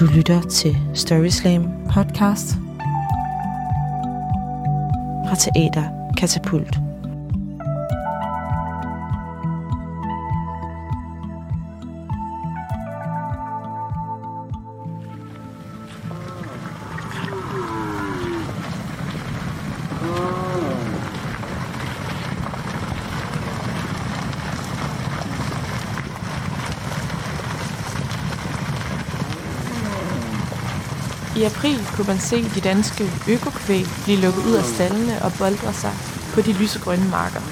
Du lytter til Storyslam podcast fra Teater Katapult. Kunne man se de danske økokvæg blive lukket ud af stallene og boldre sig på de lysegrønne marker.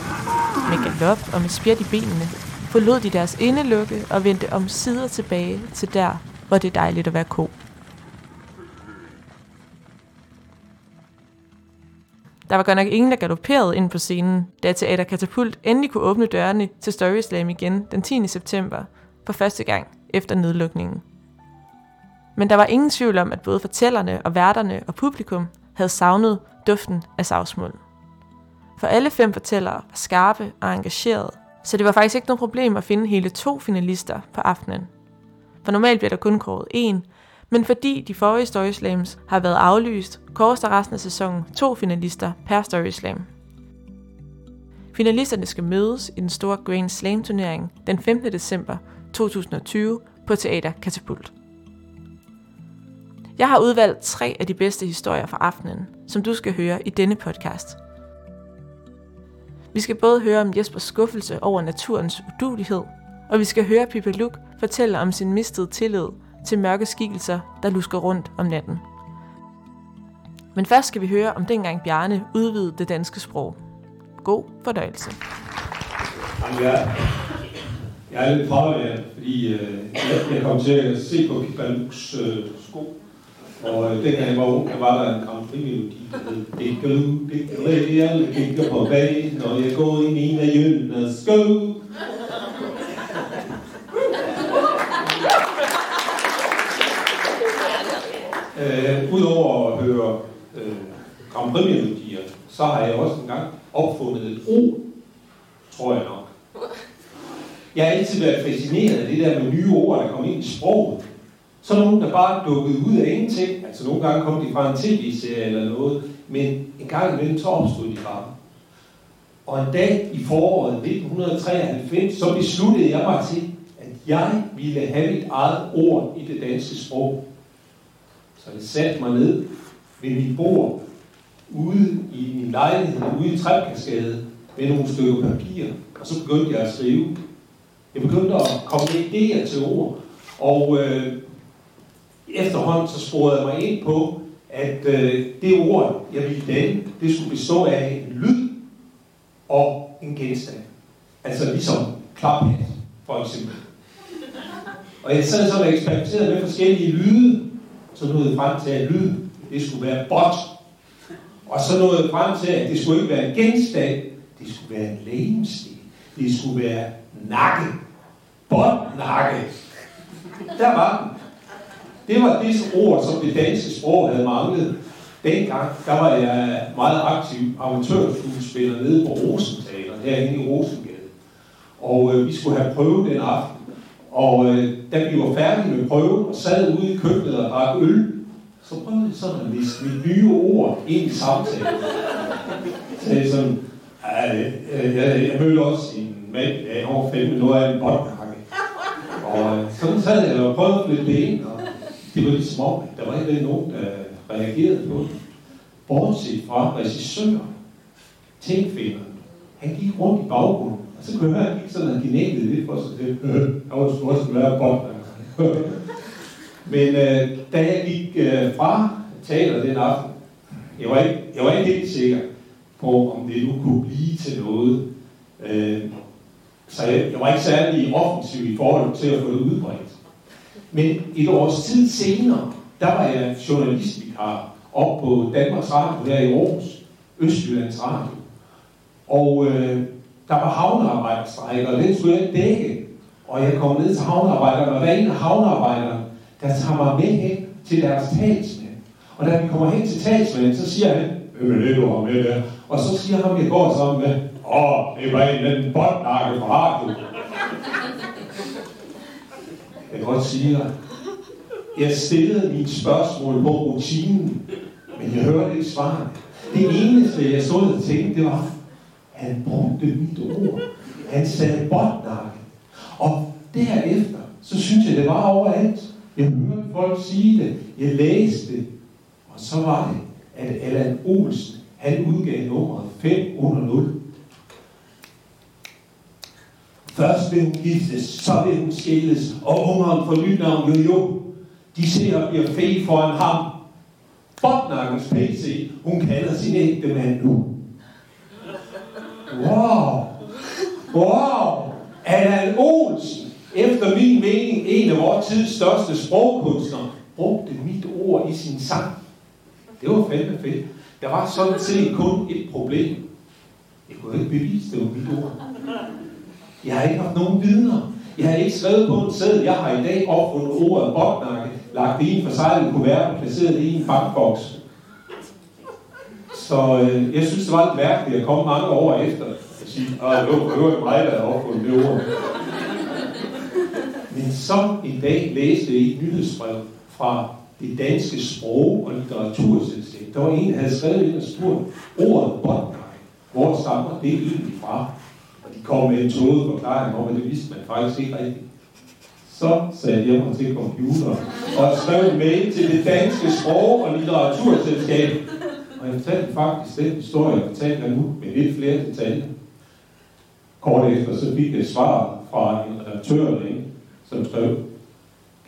Med galop og med spjæt i benene forlod de deres indelukke og vendte om sider tilbage til der, hvor det er dejligt at være ko. Der var godt nok ingen, der galopperede ind på scenen, da Teater Katapult endelig kunne åbne dørene til Story Slam igen den 10. september for første gang efter nedlukningen. Men der var ingen tvivl om, at både fortællerne og værterne og publikum havde savnet duften af savsmuld. For alle fem fortællere var skarpe og engagerede, så det var faktisk ikke noget problem at finde hele to finalister på aftenen. For normalt bliver der kun kåret én, men fordi de forrige Storyslams har været aflyst, kåres der resten af sæsonen to finalister per Storyslam. Finalisterne skal mødes i den store Grand Slam turnering den 15. december 2020 på Teater Katapult. Jeg har udvalgt tre af de bedste historier fra aftenen, som du skal høre i denne podcast. Vi skal både høre om Jespers skuffelse over naturens udulighed, og vi skal høre Pippa Luk fortælle om sin mistede tillid til mørke skikkelser, der lusker rundt om natten. Men først skal vi høre om dengang Bjarne udvidede det danske sprog. God fornøjelse. Jamen, jeg, jeg er lidt påvirket, fordi øh, jeg, jeg kom til at se på Pippa Luks øh, sko. Og øh, dengang jeg var ung, var der en Grand Prix-melodi, der hed Digger, digger, real, på bag, når jeg går i mine jønne sko. Øh, Udover at høre øh, Grand Prix-melodier, så har jeg også engang opfundet et ord, tror jeg nok. Jeg har altid været fascineret af det der med nye ord, der kommer ind i sproget. Så nogen, der bare dukkede ud af ingenting. Altså nogle gange kom de fra en tv-serie eller noget, men en gang imellem så opstod de bare. Og en dag i foråret 1993, så besluttede jeg mig til, at jeg ville have mit eget ord i det danske sprog. Så jeg satte mig ned ved mit bord ude i min lejlighed, ude i Træpkaskade, med nogle stykker papir, og så begyndte jeg at skrive. Jeg begyndte at komme med idéer til ord, og øh, efterhånden så sporede jeg mig ind på, at øh, det ord, jeg ville danne, det skulle bestå af en lyd og en genstand. Altså ligesom klaphat, for eksempel. Og jeg sad så og eksperimenterede med forskellige lyde, så nåede jeg frem til, at lyd, det skulle være bot. Og så nåede jeg frem til, at det skulle ikke være en genstand, det skulle være en lægemstil. Det skulle være nakke. Bot nakke. Der var den. Det var det ord, som det danske sprog havde manglet. Dengang, der var jeg meget aktiv amatørskuespiller nede på Rosenteater, herinde i Rosengade. Og øh, vi skulle have prøve den aften. Og øh, da vi var færdige med prøven og sad ude i køkkenet og drak øl, så prøvede jeg sådan at liste mit nye ord ind i samtalen. Så jeg sådan, jeg, øh, jeg, jeg mødte også en mand, af over fem minutter af en botnakke. Og øh, sådan sad jeg og prøvede at flytte det ind, og det var ligesom om, at der var ikke nogen, der reagerede på det. Bortset fra regissøren, tænkfingeren, Han gik rundt i baggrunden, og så kunne jeg høre, at han gik sådan, at han lidt for sig selv. Jeg var sgu også være godt. Men øh, da jeg gik øh, fra teater den aften, jeg var, ikke, jeg var ikke helt sikker på, om det nu kunne blive til noget. Øh, så jeg, jeg var ikke særlig offensiv i forhold til at få det udbredt. Men et års tid senere, der var jeg journalistvikar op på Danmarks Radio her i Aarhus, Østjyllands Radio. Og øh, der var havnearbejderstrækker, og den skulle jeg dække. Og jeg kom ned til havnearbejderne, og hver en af havnearbejderne, der tager mig med hen til deres talsmand. Og da vi kommer hen til talsmanden, så siger han, hvem er det, du har med der? Og så siger han, jeg går sammen med, åh, det var en den botnakke fra radio. Jeg kan godt sige dig, Jeg stillede mit spørgsmål på rutinen, men jeg hørte ikke svaret. Det eneste, jeg stod og tænkte, det var, han brugte mit ord. Han sagde botnakke. Og derefter, så synes jeg, det var overalt. Jeg hørte folk sige det. Jeg læste det. Og så var det, at Allan Olsen, han udgav nummeret 5 under 0. Først vil hun giftes, så vil hun skilles, og ungeren får nyt navn jo. De ser og bliver fe foran ham. Botnakkens PC, hun kalder sin ægte mand nu. Wow! Wow! Allan Olsen, efter min mening en af vores tids største sprogkunstnere, brugte mit ord i sin sang. Det var fandme fedt. Der var sådan set kun et problem. Jeg kunne ikke bevise, det var mit ord. Jeg har ikke haft nogen vidner. Jeg har ikke skrevet på en sæd. Jeg har i dag opfundet ordet botnakke, lagt det i en forsejlet kuvert og placeret det i en bankboks. Så øh, jeg synes, det var lidt mærkeligt at komme mange år efter og sige, at det var jo mig, der havde opfundet det ord. Men så en dag læste jeg et nyhedsbrev fra det danske sprog- og litteraturselskab. Der var en, der havde skrevet ind og spurgt ordet botnakke. Hvor stammer det egentlig fra? Og de kom med en tåget forklaring om, at det vidste man faktisk ikke rigtigt. Så satte jeg mig til computeren og skrev en mail til det danske sprog- og litteraturselskab. Og jeg fortalte faktisk den historie, jeg fortalte nu med lidt flere detaljer. Kort efter så fik jeg et svar fra en redaktør derinde, som skrev,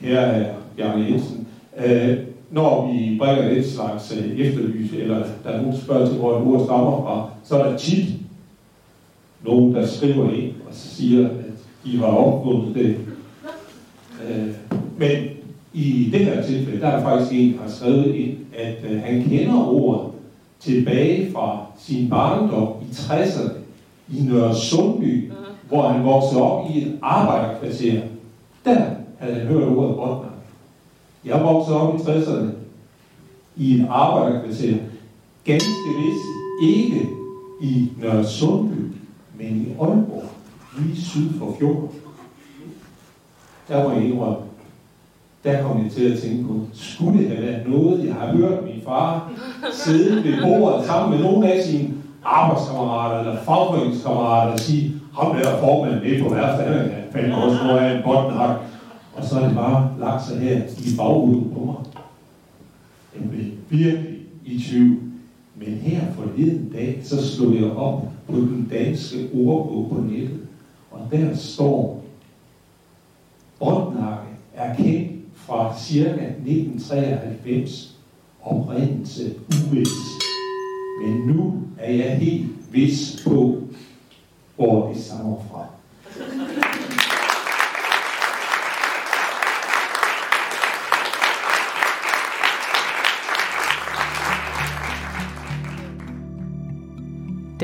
kære herre Bjarne Jensen, øh, når vi bringer et slags øh, efterlys, eller der er nogen, der spørger til, hvor et ord stammer fra, så er der tit nogen, der skriver ind og siger, at de har opfundet det. Øh, men i det her tilfælde, der er faktisk en, der har skrevet ind, at øh, han kender ordet tilbage fra sin barndom i 60'erne i Nørre Sundby, hvor han voksede op i et arbejderkvarter. Der havde han hørt ordet Botnar. Jeg voksede op i 60'erne i et arbejderkvarter. Ganske vist ikke i Nørre Sundby, men i Aalborg, lige syd for fjorden. Der må jeg indrømme, der kom jeg til at tænke på, skulle det have været noget, jeg har hørt min far sidde ved bordet sammen med nogle af sine arbejdskammerater eller fagforeningskammerater og sige, ham der formand det på værste, han kan fandme også noget af en bottenhak. Og så er det bare lagt sig her i baghovedet på mig. Jeg blev virkelig i tvivl. Men her forleden dag, så slog jeg op på den danske ordbog på nettet. Og der står, Båndnakke er kendt fra ca. 1993, oprindelse uvis. Men nu er jeg helt vis på, hvor det stammer fra.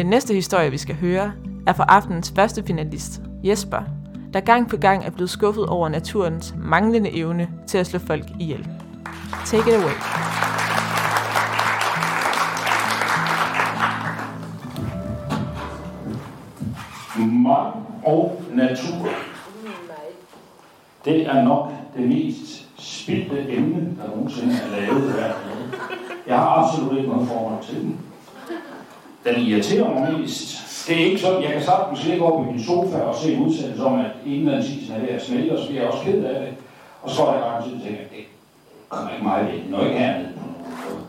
Den næste historie, vi skal høre, er fra aftenens første finalist, Jesper, der gang på gang er blevet skuffet over naturens manglende evne til at slå folk ihjel. Take it away. Mand og natur. Det er nok det mest spildte emne, der nogensinde er lavet her. Jeg har absolut ikke noget forhold til den. Den irriterer mig mest. Det er ikke sådan, jeg kan sagtens ligge over på min sofa og se en udsendelse om, at indlandsisen er ved at smelte, og så bliver jeg også ked af det. Og så er jeg gang til at det kommer ikke meget ved, når ikke hernede på nogen.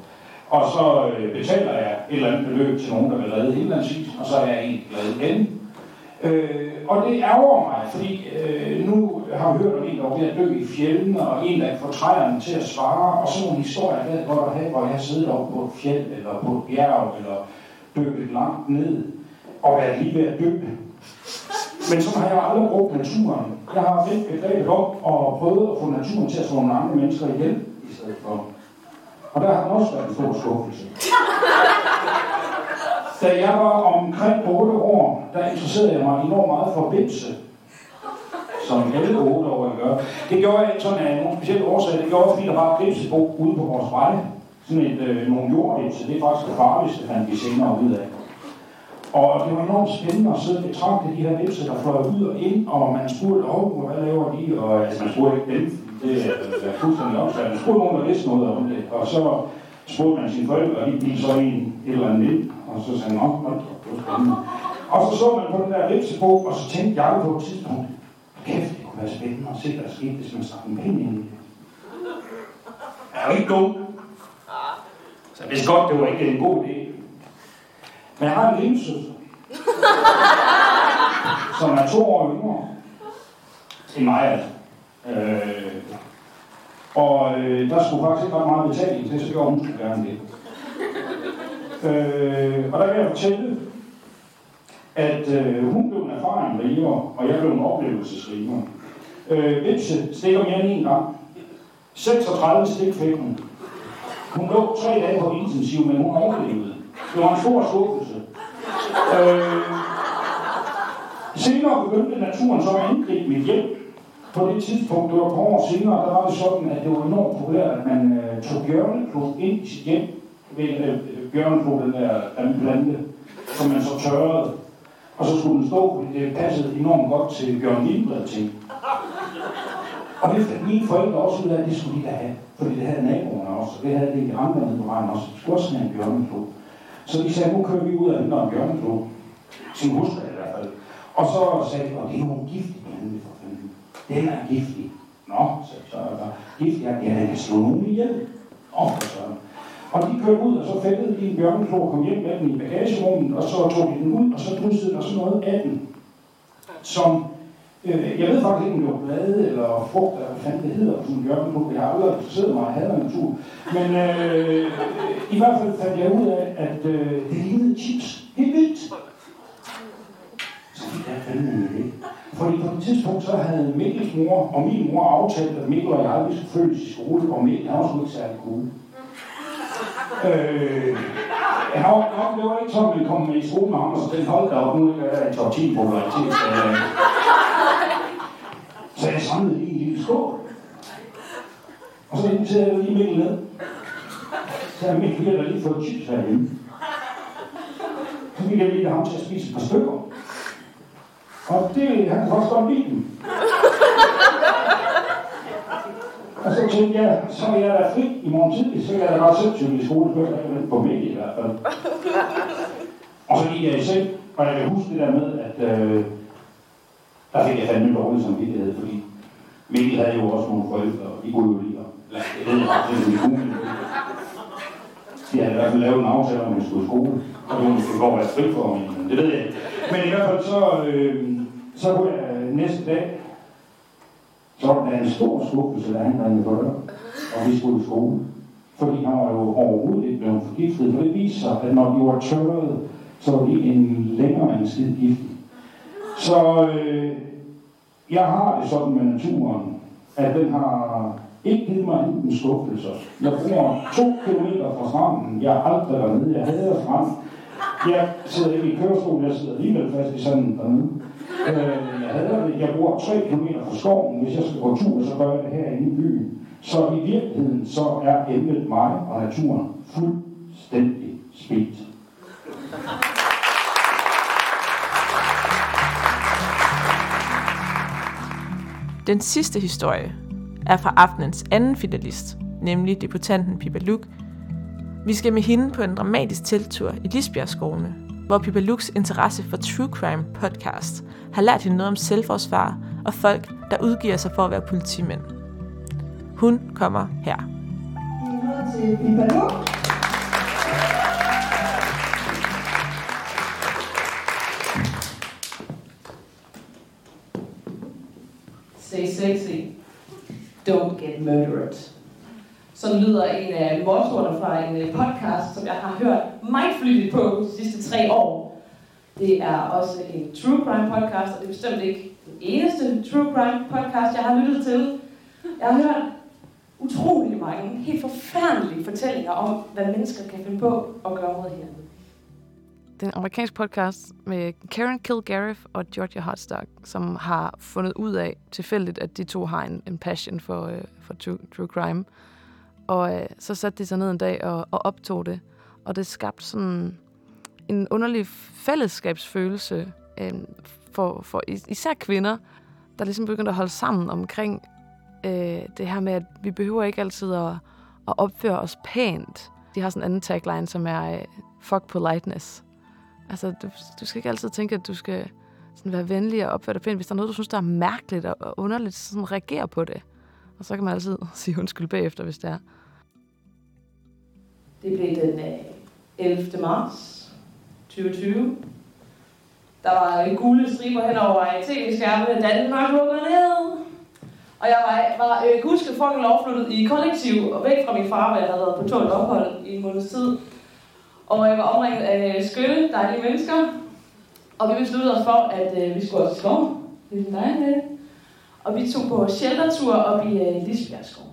Og så øh, betaler jeg et eller andet beløb til nogen, der vil redde indlandsisen, og så er jeg egentlig glad igen. Øh, og det ærger mig, fordi øh, nu har vi hørt om en, der var ved at dø i fjellene, og en, der får træerne til at svare, og sådan nogle historier, der hvor der have, hvor jeg sidder oppe på et fjeld, eller på et bjerg, eller dykket langt ned, og været lige ved at dykke. Men sådan har jeg aldrig brugt naturen. Jeg har vendt begrebet op og prøvet at få naturen til at slå nogle andre mennesker ihjel i stedet for. Og der har den også været en stor skuffelse. Da jeg var omkring 8 år, der interesserede jeg mig enormt meget for bimse. Som alle 8 år gør. Det gjorde jeg ikke sådan af nogen speciel årsag. Det gjorde jeg, fordi der var et vimsebo ude på vores vej. Sådan et, øh, nogle så Det er faktisk det farligste, fandt vi senere ud af. Og det var enormt spændende at sidde og betragte de her vipser, der fløj ud og ind, og man spurgte, oh, hvad laver de? Og øh, altså, man spurgte ikke dem, øh, det er fuldstændig opsat. Man spurgte nogen, der vidste noget om det, og så spurgte man sine forældre, og de blev så en et eller andet ind, og så sagde man, nå, det var spændende. Og så så man på den der vipsebog, og så tænkte jeg på et tidspunkt, kæft, det kunne være spændende at se, hvad der skete, hvis man stak en pind ind i det. Er jo ikke dumt? Så vidste godt, det var ikke en god idé. Men jeg har en lille søster, som er to år yngre end mig, altså. Øh, og øh, der skulle faktisk ikke ret meget betaling til, så gjorde hun skulle gerne det. Øh, og der kan jeg fortælle, at øh, hun blev en erfaring riger, og jeg blev en oplevelsesriger. Øh, Vipse stikker mere end en gang. 36 stik fik hun. Hun lå tre dage på intensiv, men hun overlevede. Det var en stor skuffelse. Øh, senere begyndte naturen så at angribe mit hjem. På det tidspunkt, det var et par år senere, der var det sådan, at det var enormt populært, at man øh, tog bjørneklub ind i sit hjem. Ved øh, øh bjørneklubben den der, en plante, som man så tørrede. Og så skulle den stå, fordi det passede enormt godt til Bjørn Lindblad ting. Og det skulle mine forældre også ud af, det skulle de da have. Fordi det havde naboerne også, og det havde det i andre nede på vejen også. Det skulle også have en bjørneklub. Så de sagde, nu kører vi ud af den der bjørneklub. Som hustru i hvert fald. Og så sagde de, og det er jo en giftig plante for fanden. Den er giftig. Nå, sagde så er der giftig, at jeg kan slå nogen ihjel. Åh, for søren. Og de kørte ud, og så fældede de en bjørneklo og kom hjem med den i bagagerummet, og så tog de den ud, og så pludselig der sådan noget af den, som, øh, jeg ved faktisk ikke, om det var blade eller frugt, eller hvad fanden det hedder, som gør det bjørneklo. Jeg har aldrig interesseret mig, jeg hader natur. Men øh, i hvert fald fandt jeg ud af, at øh, det lignede chips. Helt vildt. Så det er fandme en idé. Fordi på et tidspunkt, så havde Mikkels mor og min mor aftalt, at Mikkel og jeg, vi skulle følges i skole, og Mikkel, han var sgu ikke særlig cool. Øh, jeg har nok, det var ikke sådan, at vi kom i skole med ham, og så den holdt op, nu er jeg i top 10 popularitet. Så, øh, så jeg samlede lige en lille skål. Og så inviterede jeg lige Mikkel ned. Så jeg Mikkel, jeg har lige fået chips herhjemme. Så fik jeg lige ham til at spise et par stykker. Og det, han kan faktisk godt lide dem. Og så tænkte jeg, så er jeg da fri i morgen tidlig, så kan jeg da bare selv til i skole, før jeg på mig i hvert fald. Og så gik jeg i seng, og jeg kan huske det der med, at øh, der fik jeg fandme dårlig samvittighed, fordi Mikkel havde jo også nogle forældre, og de kunne jo lide at lade det jeg faktisk ikke, de havde i hvert fald lavet en aftale om, at vi skulle i skole, og det var måske at være fri for mig, men det ved jeg ikke. Men i hvert fald så, øh, så kunne jeg næste dag, så var der en stor skuffelse, da han ringede på døren, og vi skulle i skole. Fordi han var jo overhovedet ikke blevet forgiftet, for det viser sig, at når de var tørrede, så var de en længere end skid giftig. Så øh, jeg har det sådan med naturen, at den har ikke givet mig en skuffelse. Jeg bor to kilometer fra stranden. Jeg har aldrig været nede. Jeg hader strand. Jeg sidder ikke i kørestol, jeg sidder alligevel fast i sanden dernede. Øh, jeg hader det. Jeg bor tre kilometer fra skoven. Hvis jeg skal gå tur, så gør jeg det her i byen. Så i virkeligheden, så er emnet mig og naturen fuldstændig spildt. Den sidste historie er fra aftenens anden finalist, nemlig debutanten Pippa Luke. Vi skal med hende på en dramatisk teltur i Lisbjergskovene, hvor Pippa Lukes interesse for True Crime podcast har lært hende noget om selvforsvar og folk, der udgiver sig for at være politimænd. Hun kommer her. til Pippa Luke. Stay sexy. Don't get murdered. Sådan lyder en af mottoerne fra en øh, podcast, som jeg har hørt meget flittigt på de sidste tre år. Det er også en true crime podcast, og det er bestemt ikke den eneste true crime podcast, jeg har lyttet til. Jeg har hørt utrolig mange helt forfærdelige fortællinger om, hvad mennesker kan finde på at gøre mod hinanden den amerikanske podcast med Karen Kilgariff og Georgia Hartstock, som har fundet ud af tilfældigt, at de to har en, en passion for, øh, for true, true crime. Og øh, så satte de sig ned en dag og, og optog det. Og det skabte sådan en underlig fællesskabsfølelse øh, for, for is- især kvinder, der ligesom begyndte at holde sammen omkring øh, det her med, at vi behøver ikke altid at, at opføre os pænt. De har sådan en anden tagline, som er øh, fuck politeness. Altså, du, du skal ikke altid tænke, at du skal sådan være venlig og opføre dig pænt. Hvis der er noget, du synes, der er mærkeligt og underligt, så sådan reagere på det. Og så kan man altid sige undskyld bagefter, hvis det er. Det blev den øh, 11. marts 2020. Der var gule striber hen over tv-skærmene. Danmark lukker ned. Og jeg var, var øh, gudske fucking lovflyttet i kollektiv og væk fra min far, hvor jeg havde været på tålt ophold i en måneds tid. Og jeg var omringet af øh, skønne, dejlige mennesker. Og vi besluttede os for, at øh, vi skulle også i skoven. Det er dejligt. Og vi tog på sheltertur op i øh, Lisbjergskoven.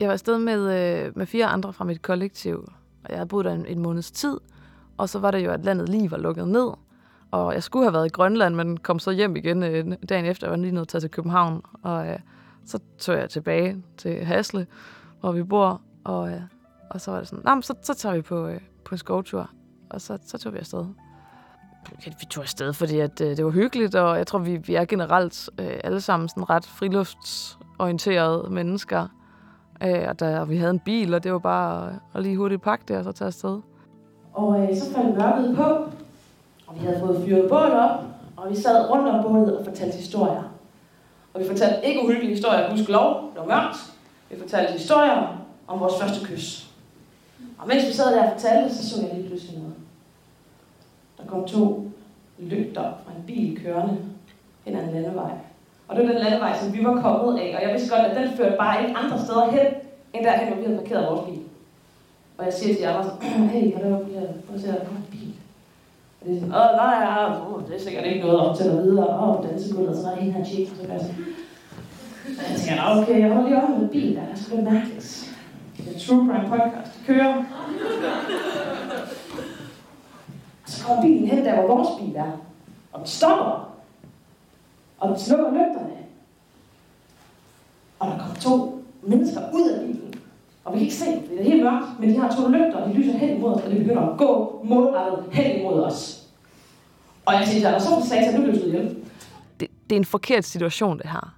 Jeg var afsted med, øh, med fire andre fra mit kollektiv, og jeg havde boet der en, en måneds tid. Og så var det jo, at landet lige var lukket ned. Og jeg skulle have været i Grønland, men kom så hjem igen øh, dagen efter. Jeg var lige nødt til at tage til København. Og øh, så tog jeg tilbage til Hasle, hvor vi bor. Og, øh, og så var det sådan, Nå, så, så tager vi på, øh, på en skovtur. Og så, så tog vi afsted. Vi tog afsted, fordi at, øh, det var hyggeligt, og jeg tror, vi, vi er generelt øh, alle sammen sådan ret friluftsorienterede mennesker. Øh, og der, vi havde en bil, og det var bare at, at lige hurtigt pakke det, og så tage afsted. Og øh, så faldt mørket på, og vi havde fået fyret bål op, og vi sad rundt om bålet og fortalte historier. Og vi fortalte ikke uhyggelige historier, husk lov, det var mørkt. Vi fortalte historier om vores første kys. Og mens vi sad der og fortalte, så så jeg lige pludselig noget. Der kom to lygter fra en bil kørende hen ad en landevej. Og det var den landevej, som vi var kommet af, og jeg vidste godt, at den førte bare ikke andre steder hen, end derhen, hvor vi havde parkeret vores bil. Og jeg siger til jer, hey, kan du prøve at ser der en bil. Og det er sådan, åh, nej, ja, oh, det er sikkert ikke noget op til at vide, og Åh, på dansegulvet, og så var der en her chick, og så jeg tænker, okay, jeg holder lige op med en bil, der er sgu lidt mærkeligt. Det True Crime Podcast, kører. Så kommer bilen hen der, hvor vores bil er. Og den stopper. Og den slukker lygterne. Og der kommer to mennesker ud af bilen. Og vi kan ikke se, det er helt mørkt, men de har to lygter, og de lyser hen imod os, og de begynder at gå målrettet hen imod os. Og jeg tænkte, der så for satan, nu blev det ihjel. Det, det er en forkert situation, det her.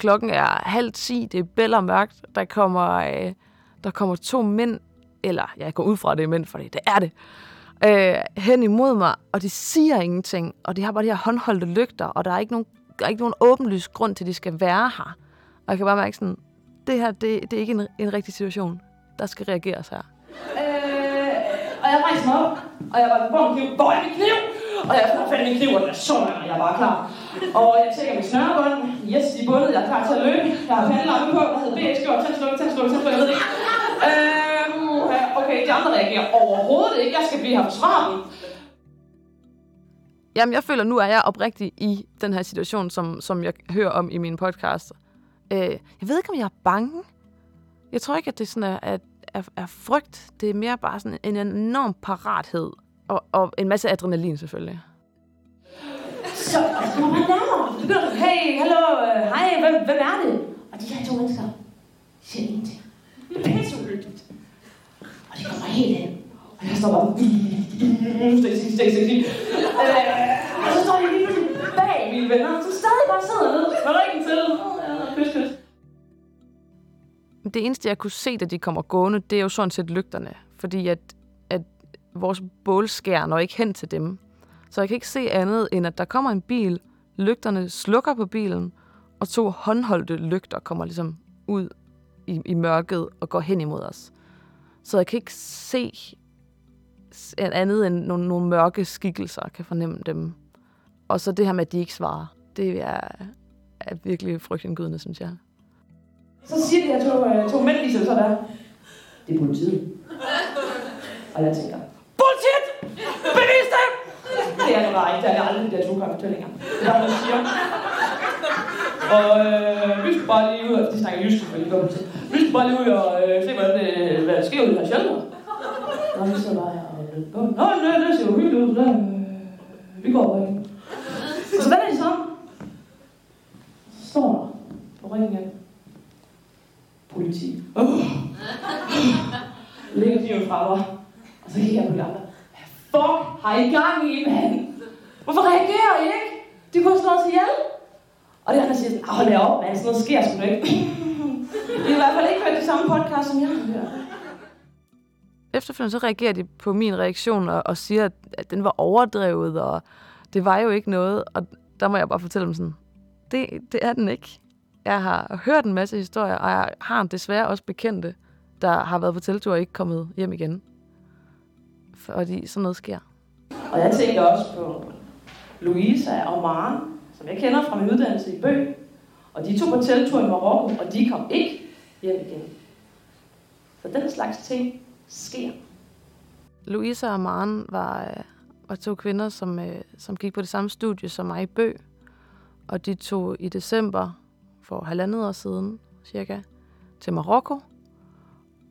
Klokken er halv ti, det er bæld og mørkt. Der kommer, øh, der kommer to mænd, eller jeg går ud fra, at det er mænd, for det er det, øh, hen imod mig, og de siger ingenting, og de har bare de her håndholdte lygter, og der er ikke nogen, der er ikke nogen åbenlys grund til, at de skal være her. Og jeg kan bare mærke sådan, det her, det, det er ikke en, en rigtig situation. Der skal reageres her. Øh, og jeg rejste mig op, og jeg var hvor er min kniv? Og jeg har fandme i min kniv, og er så jeg var klar. Og jeg tjekker min snørebånd. Yes, de bundet. Jeg er klar til at løbe. Jeg har pandelappe på. Jeg havde BX gjort. Tag sluk, tag sluk, tag sluk. Jeg ved det ikke. Øhm, okay, de andre reagerer overhovedet ikke. Jeg skal blive her på svaren. Jamen, jeg føler, nu er jeg oprigtig i den her situation, som, som jeg hører om i min podcast. Øh, jeg ved ikke, om jeg er bange. Jeg tror ikke, at det sådan er, er, er, er frygt. Det er mere bare sådan en enorm parathed. Og, og en masse adrenalin, selvfølgelig. Så og så kommer han nærmere. Så begynder hey, hallo, øh, hej, hvem, hvem er det? Og de her to mennesker siger ingenting. Det er pisse uhyggeligt. Og de kommer helt hen. Og jeg står bare, stik. Øh, Og så står de lige pludselig bag mine venner, som stadig bare sidder nede med ryggen til. Det eneste, jeg kunne se, da de kommer gående, det er jo sådan set lygterne. Fordi at vores bålskær når ikke hen til dem. Så jeg kan ikke se andet, end at der kommer en bil, lygterne slukker på bilen, og to håndholdte lygter kommer ligesom ud i, i mørket og går hen imod os. Så jeg kan ikke se andet end nogle, nogle mørke skikkelser, kan fornemme dem. Og så det her med, at de ikke svarer, det er, er virkelig frygtindgydende, synes jeg. Så siger de her to, øh, to mænd, ligesom så der, det er politiet. Og jeg tænker! Det er det bare ikke, Der er aldrig de der to fortællinger. Det er, hvad man siger. Og øh, vi skulle bare lige ud, og de snakker jysk, for lige går til. Vi skulle bare lige ud og øh, se, hvordan det, hvad der sker ud i her shelter. Og vi så bare her og lidt. Nå, nej, det ser jo hyggeligt ud, så øh, vi går over igen. Så hvad er det så? Så står der på ringen af, politi. Uh. Ligger kniven fra mig. Og så kigger jeg på de andre. Hvad fuck har I gang i, mand? Hvorfor reagerer I ikke? De kunne slå os ihjel. Og det han siger sådan, ah, hold da op, mand, sådan noget sker sgu ikke. I har i hvert fald ikke hørt det samme podcast, som jeg har hørt. Efterfølgende så reagerer de på min reaktion og, og siger, at, at den var overdrevet, og det var jo ikke noget. Og der må jeg bare fortælle dem sådan, det, det er den ikke. Jeg har hørt en masse historier, og jeg har desværre også bekendte, der har været på teltur og ikke kommet hjem igen. Fordi sådan noget sker. Og jeg tænker også på Louisa og Maren, som jeg kender fra min uddannelse i Bø. Og de tog på teltur i Marokko, og de kom ikke hjem igen. Så den slags ting sker. Louisa og Maren var, øh, var to kvinder, som, øh, som gik på det samme studie som mig i Bø. Og de tog i december for halvandet år siden, cirka, til Marokko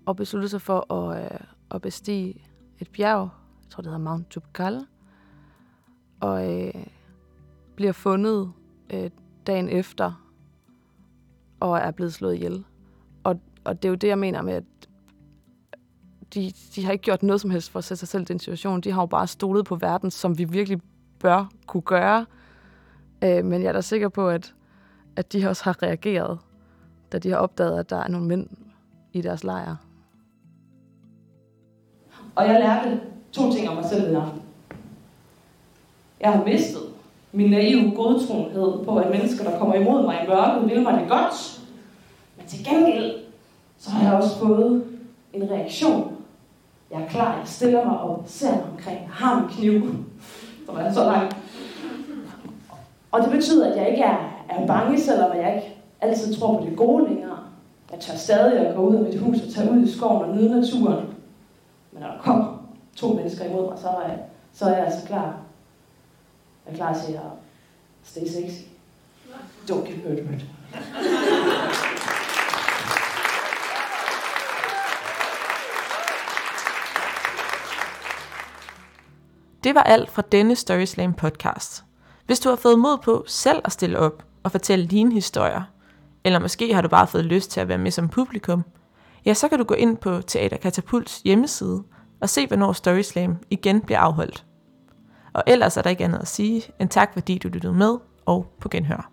og besluttede sig for at, øh, at bestige et bjerg, jeg tror det hedder Mount Tubkal, og øh, bliver fundet øh, dagen efter og er blevet slået ihjel. Og, og det er jo det, jeg mener med, at de, de har ikke gjort noget som helst for at sætte sig selv i den situation. De har jo bare stolet på verden, som vi virkelig bør kunne gøre. Øh, men jeg er da sikker på, at, at de også har reageret, da de har opdaget, at der er nogle mænd i deres lejr. Og jeg lærte to ting om mig selv den aften. Jeg har mistet min naive godtroenhed på, at mennesker, der kommer imod mig i mørket, vil mig det godt. Men til gengæld, så har jeg også fået en reaktion. Jeg er klar, jeg stiller mig op, ser mig omkring, har min kniv, som er så langt. Og det betyder, at jeg ikke er, er bange, selvom jeg ikke altid tror på det gode længere. Jeg tør stadig at gå ud af mit hus og tage ud i skoven og nyde naturen. Men når der kommer to mennesker imod mig, så er jeg, så er jeg altså klar. Jeg er klar til at stay sexy. Don't get murdered. Det var alt fra denne Storyslam podcast. Hvis du har fået mod på selv at stille op og fortælle dine historier, eller måske har du bare fået lyst til at være med som publikum, ja, så kan du gå ind på Teater Katapults hjemmeside og se, hvornår Storyslam igen bliver afholdt. Og ellers er der ikke andet at sige end tak, fordi du lyttede med, og på genhør.